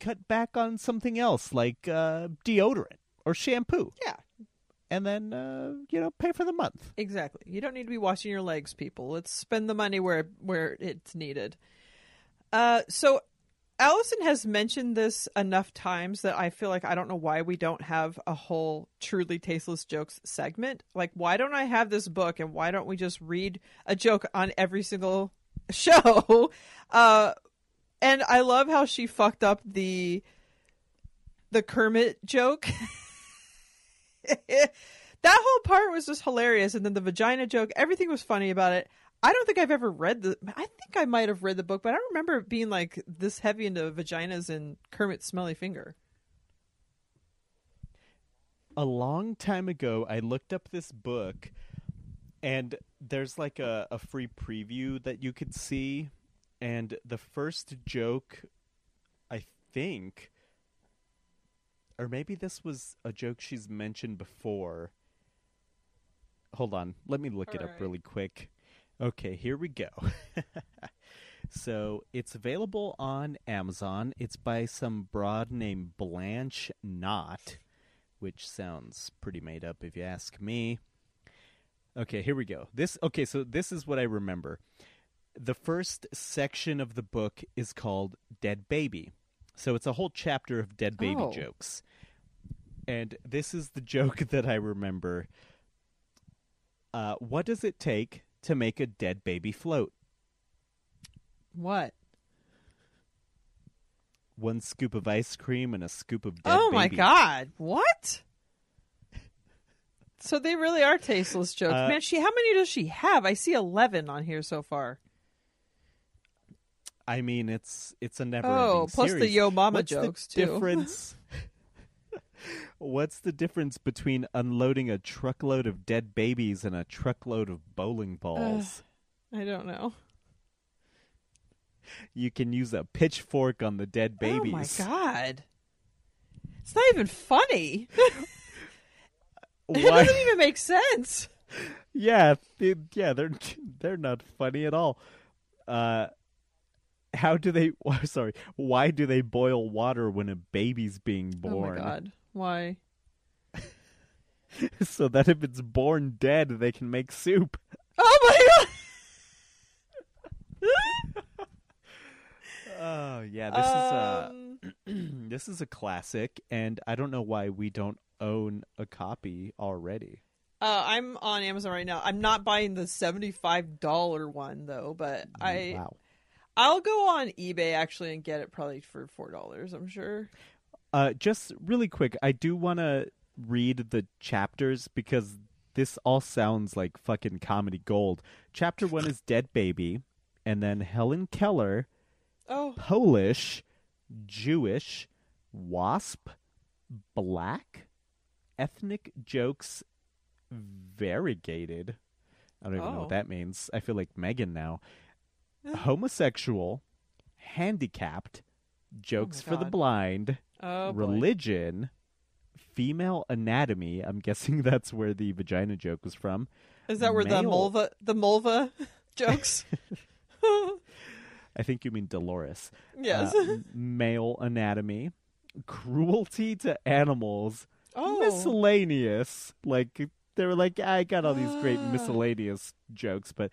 cut back on something else like uh, deodorant or shampoo. Yeah. and then uh, you know pay for the month. Exactly. You don't need to be washing your legs, people. Let's spend the money where where it's needed. Uh, so Allison has mentioned this enough times that I feel like I don't know why we don't have a whole truly tasteless jokes segment. Like, why don't I have this book and why don't we just read a joke on every single [LAUGHS] show? Uh, and I love how she fucked up the the Kermit joke. [LAUGHS] that whole part was just hilarious, and then the vagina joke. Everything was funny about it. I don't think I've ever read the. I think I might have read the book, but I don't remember it being like this heavy into vaginas and Kermit's smelly finger. A long time ago, I looked up this book, and there's like a, a free preview that you could see, and the first joke, I think, or maybe this was a joke she's mentioned before. Hold on, let me look All it up really quick. Okay, here we go. [LAUGHS] so it's available on Amazon. It's by some broad named Blanche Knott, which sounds pretty made up if you ask me. Okay, here we go. This okay, so this is what I remember. The first section of the book is called Dead Baby. So it's a whole chapter of dead baby Oh. jokes. And this is the joke [LAUGHS] that I remember. Uh, what does it take to make a dead baby float? What? One scoop of ice cream and a scoop of dead oh my baby. god! What? So they really are tasteless jokes, Uh, man. She, how many does she have? I see eleven on here so far. I mean, it's it's a never. Oh, plus the Yo Mama What's jokes the too. difference? [LAUGHS] What's the difference between unloading a truckload of dead babies and a truckload of bowling balls? I don't know. you can use a pitchfork on the dead babies. Oh my god! It's not even funny. [LAUGHS] It doesn't even make sense. yeah, yeah, they're they're not funny at all. Uh, how do they? [LAUGHS] Sorry, why do they boil water when a baby's being born? Oh my god! Why? [LAUGHS] so that if it's born dead, they can make soup. Oh my god! [LAUGHS] [LAUGHS] Oh yeah, this is uh Um, [CLEARS THROAT] this is a classic, and I don't know why we don't own a copy already. uh, I'm on Amazon right now. I'm not buying the seventy-five dollar one though, but I wow. I'll go on eBay actually and get it probably for four dollars. I'm sure. Uh, just really quick, I do want to read the chapters because this all sounds like fucking comedy gold. Chapter one is Dead Baby, and then Helen Keller, Oh, Polish, Jewish, Wasp, Black, Ethnic Jokes, Variegated. I don't even know Oh. what that means. I feel like Megan now. Homosexual, Handicapped, Jokes for the Blind, oh, boy. Religion, Female Anatomy. I'm guessing [LAUGHS] that's where the vagina joke was from. Is that where the Mulva the Mulva [LAUGHS] jokes? [LAUGHS] I think you mean Dolores. yes. Uh, male anatomy, cruelty to animals, oh, miscellaneous. Like they were like, I got all these great Ah. miscellaneous jokes, but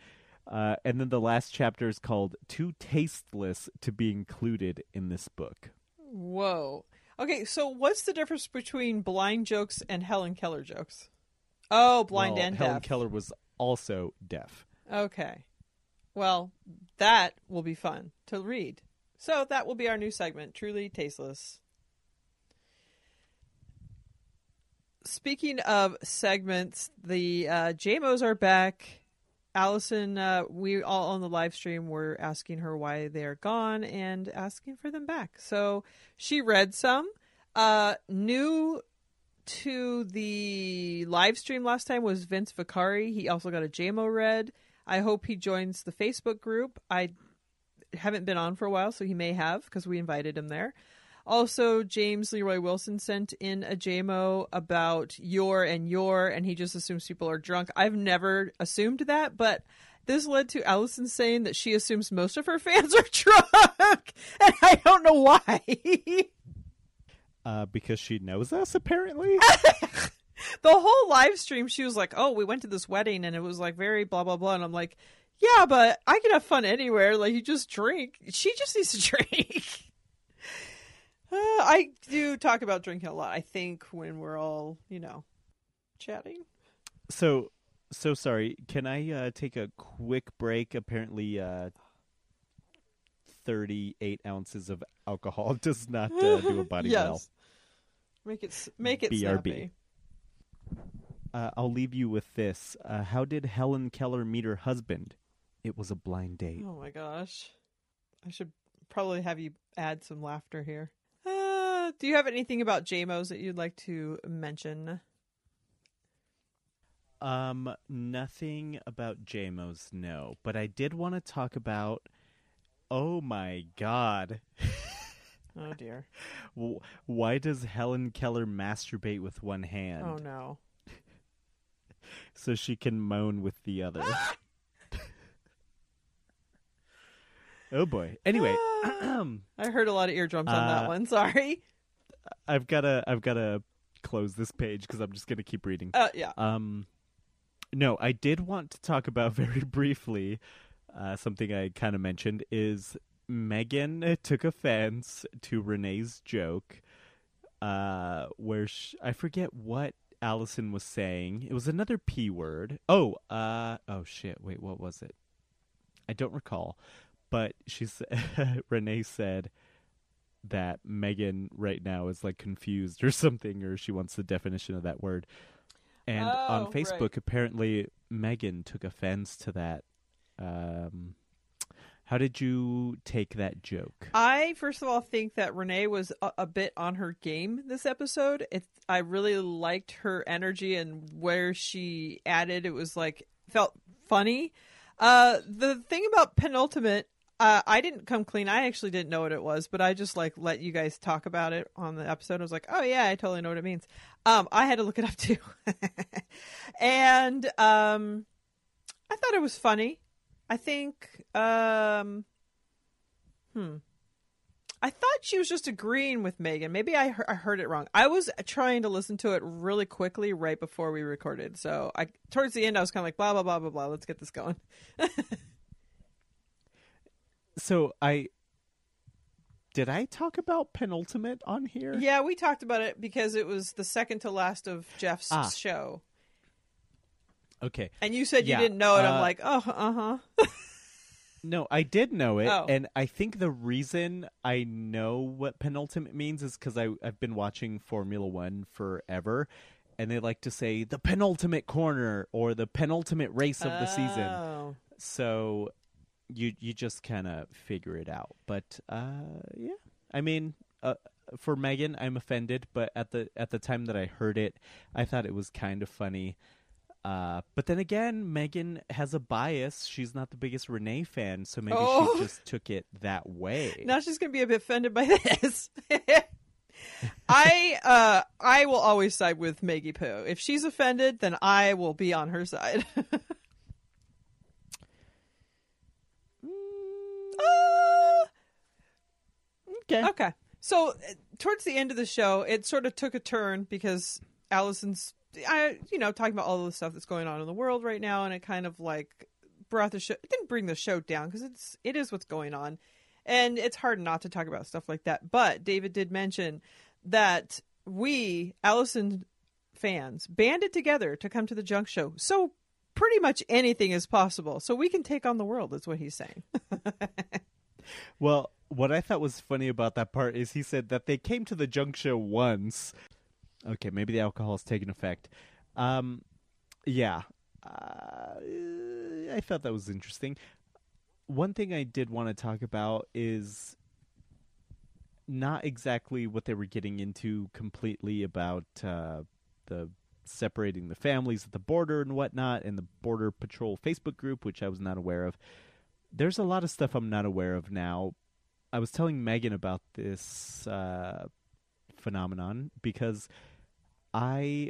uh, and then the last chapter is called "Too Tasteless to Be Included in This Book." whoa. Okay, so what's the difference between blind jokes and Helen Keller jokes? Oh, blind Well, and Helen deaf. Keller was also deaf. Okay. Well, that will be fun to read. So that will be our new segment, Truly Tasteless. Speaking of segments, the uh, JMOs are back. Allison, uh, we all on the live stream were asking her why they're gone and asking for them back. So she read some. Uh, new to the live stream last time was Vince Vicari. He also got a JMO read. I hope he joins the Facebook group. I haven't been on for a while, so he may have because we invited him there. Also, James Leroy Wilson sent in a JMO about your and your, and he just assumes people are drunk. I've never assumed that, but this led to Allison saying that she assumes most of her [LAUGHS] fans are drunk, and I don't know why. Uh, because she knows us, apparently. [LAUGHS] the whole live stream, she was like, "Oh, we went to this wedding and it was like very blah blah blah," and I'm like, "Yeah, but I can have fun anywhere. Like you just drink. She just needs to [LAUGHS] drink." Uh, I do talk about drinking a lot. I think when we're all, you know, chatting. So, so sorry. Can I uh, take a quick break? Apparently, uh, thirty-eight ounces of alcohol [LAUGHS] does not uh, do a body [LAUGHS] yes. well. Make it make it BRB. snappy. Uh, I'll leave you with this. Uh, how did Helen Keller meet her husband? It was a blind date. Oh my gosh. I should probably have you add some laughter here. Uh, do you have anything about JMOs that you'd like to mention? Um, nothing about JMOs, no. But I did want to talk about. Oh my God! Oh dear. [LAUGHS] Why does Helen Keller masturbate with one hand Oh no. [LAUGHS] so she can moan with the other? [LAUGHS] oh boy. Anyway, [GASPS] [CLEARS THROAT] I heard a lot of eardrums on that Uh, one. Sorry. I've gotta I've gotta close this page because I'm just gonna keep reading. Uh, yeah. Um, no, I did want to talk about [LAUGHS] very briefly uh, something I kind of mentioned is Megan took offense to Renee's joke, uh, where sh- I forget what Allison was saying. It was another p word. Oh, uh, oh shit! Wait, what was it? I don't recall. But she said [LAUGHS] Renee said that Megan right now is like confused [LAUGHS] or something, or she wants the definition of that word. And Oh, on right. Facebook, apparently Megan took offense to that. Um, how did you take that joke? I first of all think that Renee was a, a bit on her game this episode. It I really liked her energy and where she added. It was like felt funny. Uh, the thing about penultimate, uh, I didn't come clean. I actually didn't know what it was, but I just like let you guys talk about it on the episode. I was like, oh yeah, I totally know what it means. Um, I had to look it up [LAUGHS] too, and um, I thought it was funny. I think um, Hmm. I thought she was just agreeing with Megan. Maybe I, he- I heard it wrong. I was trying to listen to it really quickly right before we recorded. So I towards the end I was kind of like blah blah blah blah blah. Let's get this going. [LAUGHS] So I did I talk about penultimate on here? Yeah, we talked about it because it was the second to last of Jeff's Ah. show, Okay. and you said you didn't know it. I'm uh, like, oh, uh huh. No, I did know it, Oh. and I think the reason I know what penultimate means is because I I've been watching Formula One forever, and they like to say the penultimate corner or the penultimate race of the season. Oh. So you you just kind of figure it out. But uh, yeah, I mean, uh, for Megan, I'm offended, but at the at the time that I heard it, I thought it was kind of funny. Uh, but then again, Megan has a bias. She's not the biggest Renee fan, so maybe Oh. she just took it that way. Now she's gonna be a bit offended by this. [LAUGHS] I uh I will always side with Maggie Poo. If she's offended, then I will be on her side. [LAUGHS] okay. okay. So uh, towards the end of the show, it sort of took a turn because Allison's, I, you know, talking about all the stuff that's going on in the world right now, and it kind of like brought the show. It didn't bring the show down because it's it is what's going on, and it's hard not to talk about stuff like that. But David did mention that we Allison fans banded together to come to the junk show. So pretty much anything is possible. So we can take on the world. Is what he's saying. [LAUGHS] Well, what I thought was funny about that part is he said that they came to the show once. Okay, maybe the alcohol's taken effect. Um, yeah, uh, I thought that was interesting. One thing I did want to talk about is not exactly what they were getting into completely about uh, the separating the families at the border and whatnot, and the Border Patrol Facebook group, which I was not aware of. There's a lot of stuff I'm not aware of now. I was telling Megan about this uh, phenomenon because I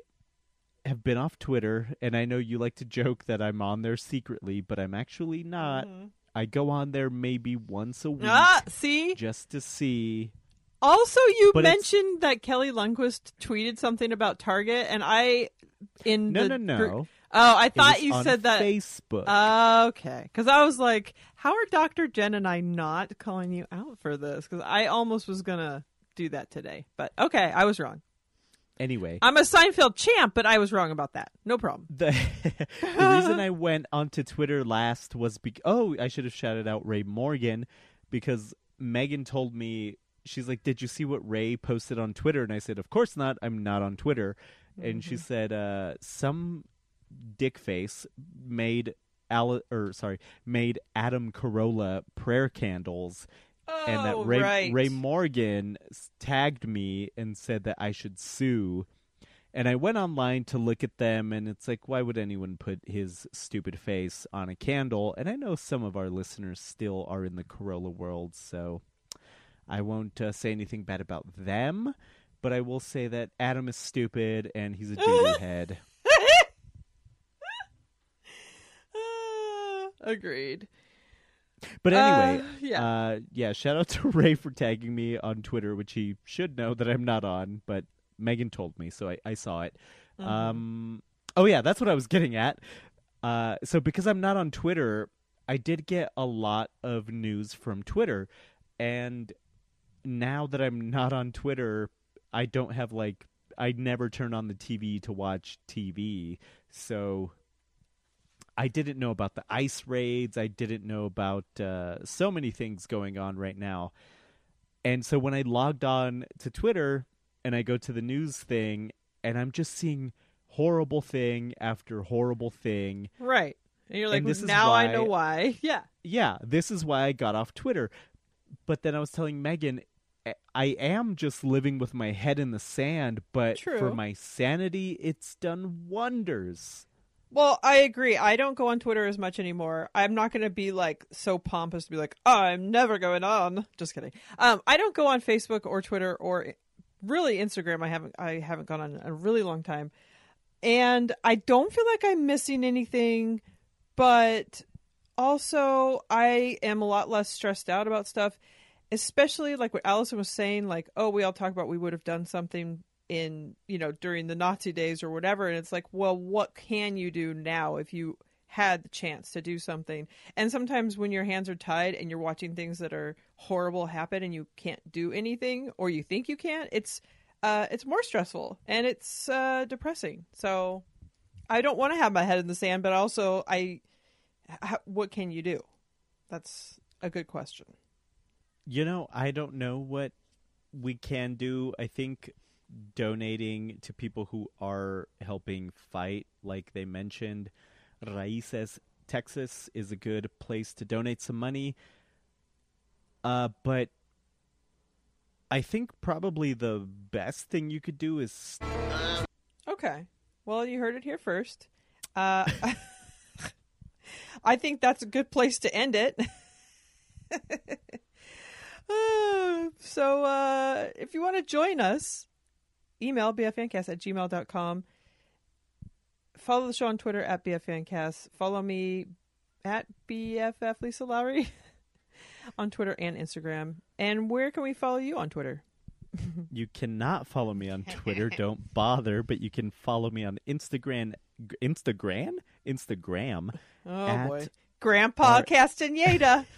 have been off Twitter, and I know you like to joke that I'm on there secretly, but I'm actually not. Mhm. I go on there maybe once a week Ah, see, just to see Also, you But it's- mentioned that Kelly Lundquist tweeted something about Target, and I in No, the no, no. oh, I thought you said that. Facebook. Okay, because I was like, how are Dr. Jen and I not calling you out for this? Because I almost was gonna do that today, but okay, I was wrong. anyway, I'm a Seinfeld champ, but I was wrong about that. No problem. the [LAUGHS] the reason I went onto Twitter last was be- oh I should have shouted out Ray Morgan because Megan told me she's like did you see what Ray posted on Twitter and I said of course not I'm not on Twitter and she said uh, some dick face made Al- or sorry made Adam Carolla prayer candles and that Oh, Ray right. Ray Morgan tagged me and said that I should sue. And I went online to look at them, and it's like, why would anyone put his stupid face on a candle? And I know some of our listeners still are in the Carolla world, so I won't uh, say anything bad about them. But I will say that Adam is stupid and he's a [LAUGHS] doo head. [LAUGHS] Agreed. But anyway, Uh, yeah. uh, yeah. Shout out to [LAUGHS] Ray for tagging me on Twitter, which he should know that I'm not on, but Megan told me, so I, I saw it. Mm-hmm. Um, oh yeah, that's what I was getting at. Uh, so because I'm not on Twitter, I did get a lot of news from Twitter, and now that I'm not on Twitter, I don't have like I never turn on the TV to watch TV, so I didn't know about the ice raids. I didn't know about uh, so many things going on right now. And so when I logged on to Twitter and I go to the news thing and I'm just seeing horrible thing after horrible thing. Right. And you're like, And this is now I know why. [LAUGHS] Yeah. Yeah, this is why I got off Twitter. But then I was telling Megan I- am just living with my head in the sand, but for my sanity it's done wonders. Well, I agree. I don't go on Twitter as much anymore. I'm not going to be like so pompous to be like, oh, I'm never going on. Just kidding. Um, I don't go on Facebook or Twitter or really Instagram. I haven't. I haven't gone on in a really long time, and I don't feel like I'm missing anything. But also, I am a lot less stressed out about stuff, especially like what Allison was saying. Like, oh, we all talk about we would have done something in you know during the Nazi days or whatever, and it's like, well, what can you do now if you had the chance to do something? And sometimes when your hands are tied and you're watching things that are horrible happen and you can't do anything or you think you can't, it's uh, it's more stressful and it's uh, depressing. So I don't want to have my head in the sand, but also I, h- what can you do? That's a good question. You know, I don't know what we can do. I think donating to people who are helping fight, like they mentioned, Raices, Texas is a good place to donate some money. Uh, but I think probably the best thing you could do is Okay. Well, you heard it here first. Uh, [LAUGHS] I think that's a good place to end it. [LAUGHS] So, uh, if you want to join us, email bfancast at gmail.com. Follow the show on Twitter at bfancast. Follow me at bff Lisa Lowry [LAUGHS] on Twitter and Instagram. And where can we follow you on Twitter? [LAUGHS] You cannot follow me on Twitter. [LAUGHS] Don't bother. But you can follow me on Instagram. Instagram. Instagram Oh, At boy. Grandpa our- Castaneda. [LAUGHS]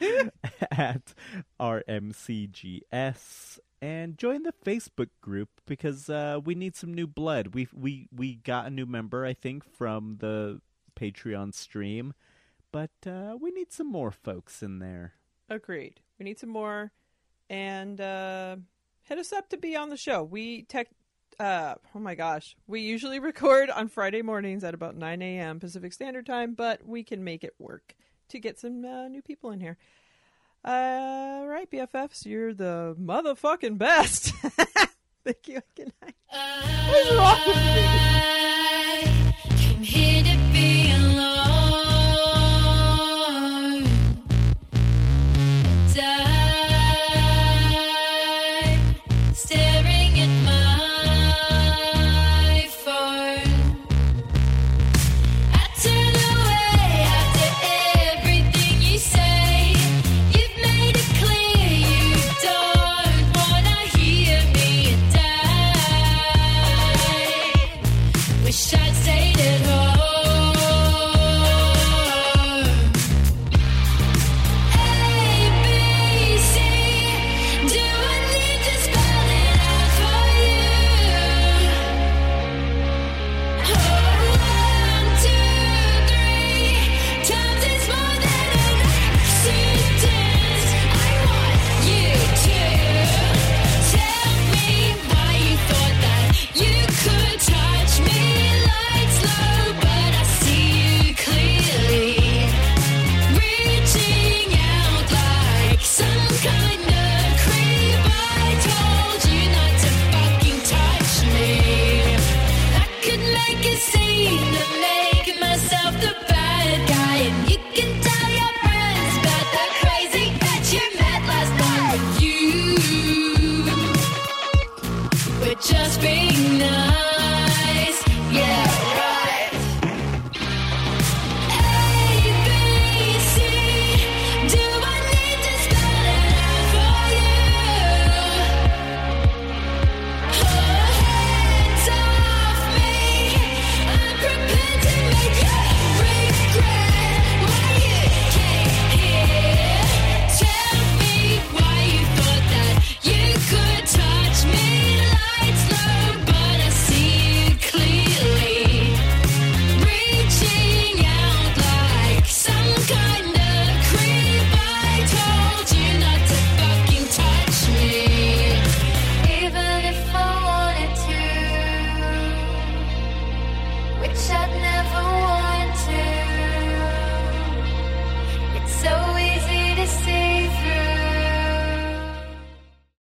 [LAUGHS] at RMCGS and join the Facebook group because uh, we need some new blood. We we we got a new member, I think, from the Patreon stream, but uh, we need some more folks in there. Agreed. We need some more, and uh, hit us up to be on the show. We tech. Uh, oh my gosh, we usually record on Friday mornings at about 9 a.m. Pacific Standard Time, but we can make it work to get some uh, new people in here. Uh, right, BFFs, you're the motherfucking best. [LAUGHS] Thank you. Good night. What's wrong with me?